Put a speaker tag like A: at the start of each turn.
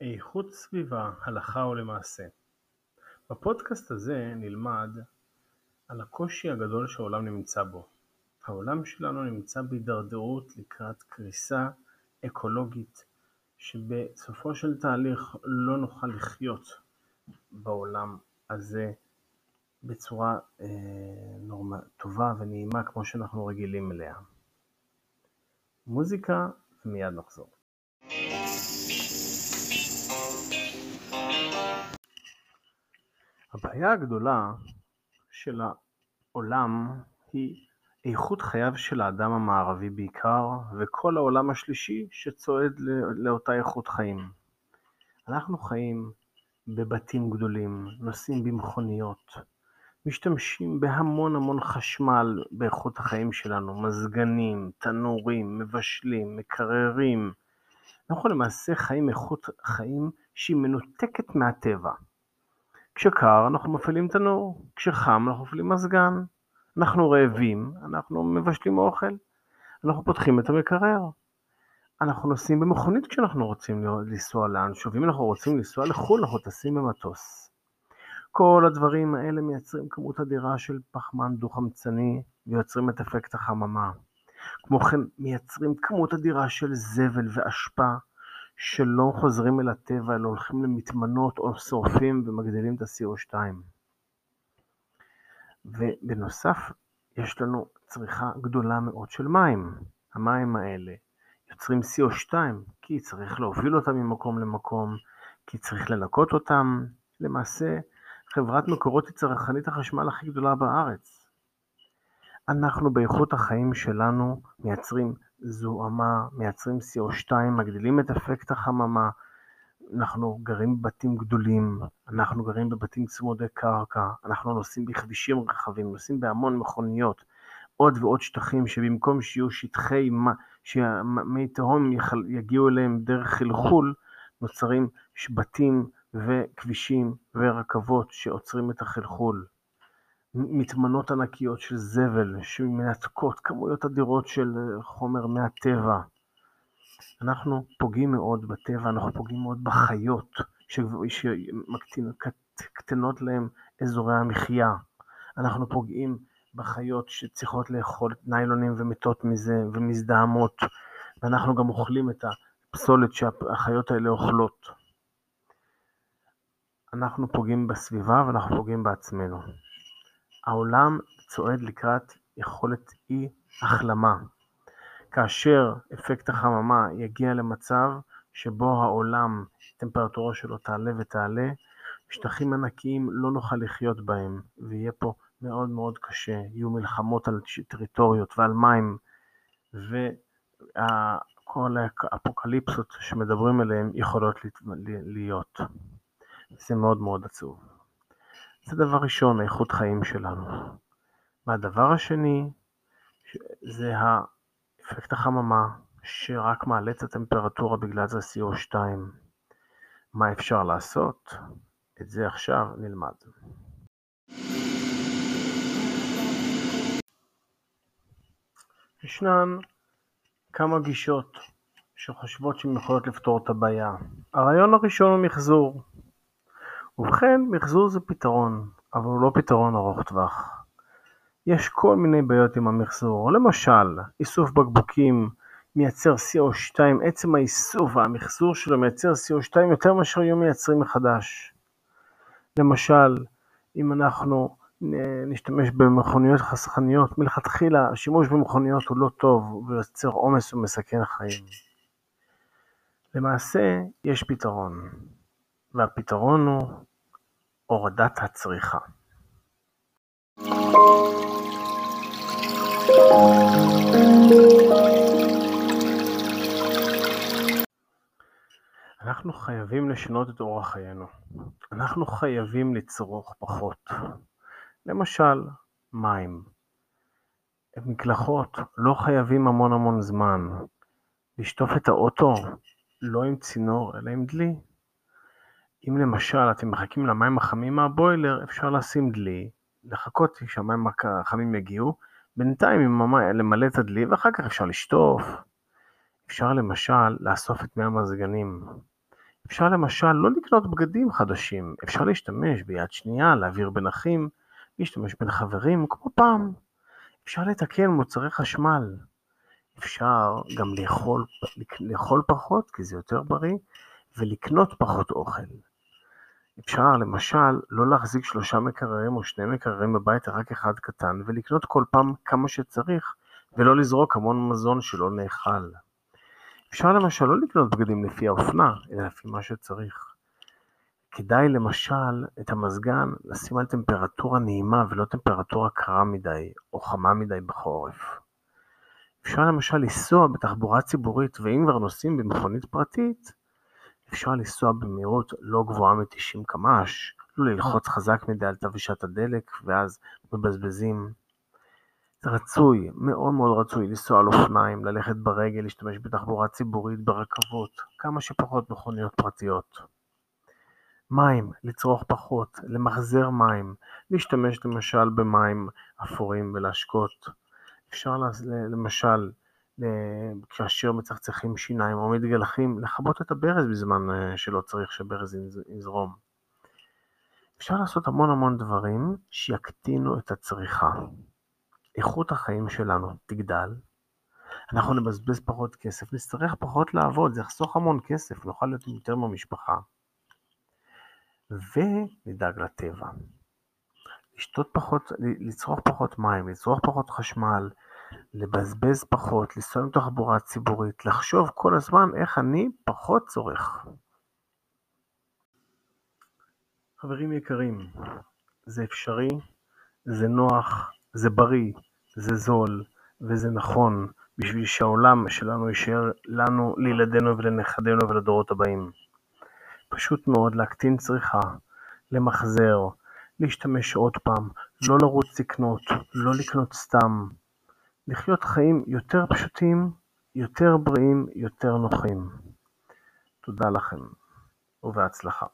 A: איכות סביבה, הלכה ולמעשה. בפודקאסט הזה נלמד על הקושי הגדול שהעולם נמצא בו. העולם שלנו נמצא בהידרדרות לקראת קריסה אקולוגית, שבסופו של תהליך לא נוכל לחיות בעולם הזה בצורה אה, נורמה, טובה ונעימה כמו שאנחנו רגילים אליה. מוזיקה ומיד נחזור. הבעיה הגדולה של העולם היא איכות חייו של האדם המערבי בעיקר, וכל העולם השלישי שצועד לאותה איכות חיים. אנחנו חיים בבתים גדולים, נוסעים במכוניות, משתמשים בהמון המון חשמל באיכות החיים שלנו, מזגנים, תנורים, מבשלים, מקררים. אנחנו למעשה חיים איכות חיים שהיא מנותקת מהטבע. כשקר אנחנו מפעילים תנור, כשחם אנחנו מפעילים מזגן, אנחנו רעבים, אנחנו מבשלים אוכל, אנחנו פותחים את המקרר, אנחנו נוסעים במכונית כשאנחנו רוצים לנסוע לאנשהו, ואם אנחנו רוצים לנסוע לחו"ל אנחנו טסים במטוס. כל הדברים האלה מייצרים כמות אדירה של פחמן דו-חמצני ויוצרים את אפקט החממה. כמו כן מייצרים כמות אדירה של זבל ואשפה שלא חוזרים אל הטבע אלא הולכים למטמנות או שורפים ומגדילים את ה-CO2. ובנוסף יש לנו צריכה גדולה מאוד של מים. המים האלה יוצרים CO2 כי צריך להוביל אותם ממקום למקום, כי צריך לנקות אותם. למעשה חברת מקורות היא צרכנית החשמל הכי גדולה בארץ. אנחנו באיכות החיים שלנו מייצרים זוהמה, מייצרים CO2, מגדילים את אפקט החממה, אנחנו גרים בבתים גדולים, אנחנו גרים בבתים צמודי קרקע, אנחנו נוסעים בכבישים רחבים, נוסעים בהמון מכוניות, עוד ועוד שטחים שבמקום שיהיו שטחי, שמי תהום יגיעו אליהם דרך חלחול, נוצרים בתים וכבישים ורכבות שעוצרים את החלחול. מטמנות ענקיות של זבל שמנתקות כמויות אדירות של חומר מהטבע. אנחנו פוגעים מאוד בטבע, אנחנו פוגעים מאוד בחיות שמקטנות להם אזורי המחיה. אנחנו פוגעים בחיות שצריכות לאכול ניילונים ומתות מזה ומזדהמות, ואנחנו גם אוכלים את הפסולת שהחיות האלה אוכלות. אנחנו פוגעים בסביבה ואנחנו פוגעים בעצמנו. העולם צועד לקראת יכולת אי החלמה. כאשר אפקט החממה יגיע למצב שבו העולם, הטמפרטורה שלו תעלה ותעלה, שטחים ענקיים לא נוכל לחיות בהם, ויהיה פה מאוד מאוד קשה, יהיו מלחמות על טריטוריות ועל מים, וכל האפוקליפסות שמדברים עליהן יכולות להיות. זה מאוד מאוד עצוב. זה דבר ראשון, האיכות חיים שלנו. והדבר השני, זה אפקט החממה, שרק מעלה את הטמפרטורה בגלל זה CO2. מה אפשר לעשות? את זה עכשיו נלמד. ישנן כמה גישות שחושבות שהן יכולות לפתור את הבעיה. הרעיון הראשון הוא מחזור. ובכן, מחזור זה פתרון, אבל הוא לא פתרון ארוך טווח. יש כל מיני בעיות עם המחזור, למשל איסוף בקבוקים מייצר CO2, עצם האיסוף והמחזור שלו מייצר CO2 יותר מאשר היו מייצרים מחדש. למשל, אם אנחנו נשתמש במכוניות חסכניות, מלכתחילה השימוש במכוניות הוא לא טוב, הוא יוצר עומס ומסכן חיים. למעשה יש פתרון, והפתרון הוא הורדת הצריכה. אנחנו חייבים לשנות את אורח חיינו. אנחנו חייבים לצרוך פחות. למשל, מים. מקלחות לא חייבים המון המון זמן. לשטוף את האוטו לא עם צינור אלא עם דלי. אם למשל אתם מחכים למים החמים מהבוילר, אפשר לשים דלי, לחכות שהמים החמים יגיעו, בינתיים למלא את הדלי ואחר כך אפשר לשטוף. אפשר למשל לאסוף את מי המזגנים. אפשר למשל לא לקנות בגדים חדשים, אפשר להשתמש ביד שנייה, להעביר בין אחים, להשתמש בין חברים כמו פעם. אפשר לתקן מוצרי חשמל. אפשר גם לאכול, לאכול פחות כי זה יותר בריא, ולקנות פחות אוכל. אפשר למשל לא להחזיק שלושה מקררים או שני מקררים בבית, רק אחד קטן, ולקנות כל פעם כמה שצריך, ולא לזרוק המון מזון שלא נאכל. אפשר למשל לא לקנות בגדים לפי האופנה, אלא לפי מה שצריך. כדאי למשל את המזגן לשים על טמפרטורה נעימה ולא טמפרטורה קרה מדי או חמה מדי בחורף. אפשר למשל לנסוע בתחבורה ציבורית, ואם כבר נוסעים במכונית פרטית, אפשר לנסוע במהירות לא גבוהה מ-90 קמ"ש, לא ללחוץ חזק מדי על תווישת הדלק ואז מבזבזים. רצוי, מאוד מאוד רצוי לנסוע על אופניים, ללכת ברגל, להשתמש בתחבורה ציבורית, ברכבות, כמה שפחות מכוניות פרטיות. מים, לצרוך פחות, למחזר מים, להשתמש למשל במים אפורים ולהשקות. אפשר למשל כאשר מצחצחים שיניים או מתגלחים, לכבות את הברז בזמן אה, שלא צריך שהברז יזרום. אפשר לעשות המון המון דברים שיקטינו את הצריכה. איכות החיים שלנו תגדל, אנחנו נבזבז פחות כסף, נצטרך פחות לעבוד, זה יחסוך המון כסף, נוכל להיות יותר במשפחה. ונדאג לטבע. לשתות פחות, לצרוך פחות מים, לצרוך פחות חשמל, לבזבז פחות, לנסוע עם תחבורה ציבורית, לחשוב כל הזמן איך אני פחות צורך. חברים יקרים, זה אפשרי, זה נוח, זה בריא, זה זול וזה נכון בשביל שהעולם שלנו יישאר לנו, לילדינו ולנכדינו ולדורות הבאים. פשוט מאוד להקטין צריכה, למחזר, להשתמש עוד פעם, לא לרוץ לקנות, לא לקנות סתם, לחיות חיים יותר פשוטים, יותר בריאים, יותר נוחים. תודה לכם ובהצלחה.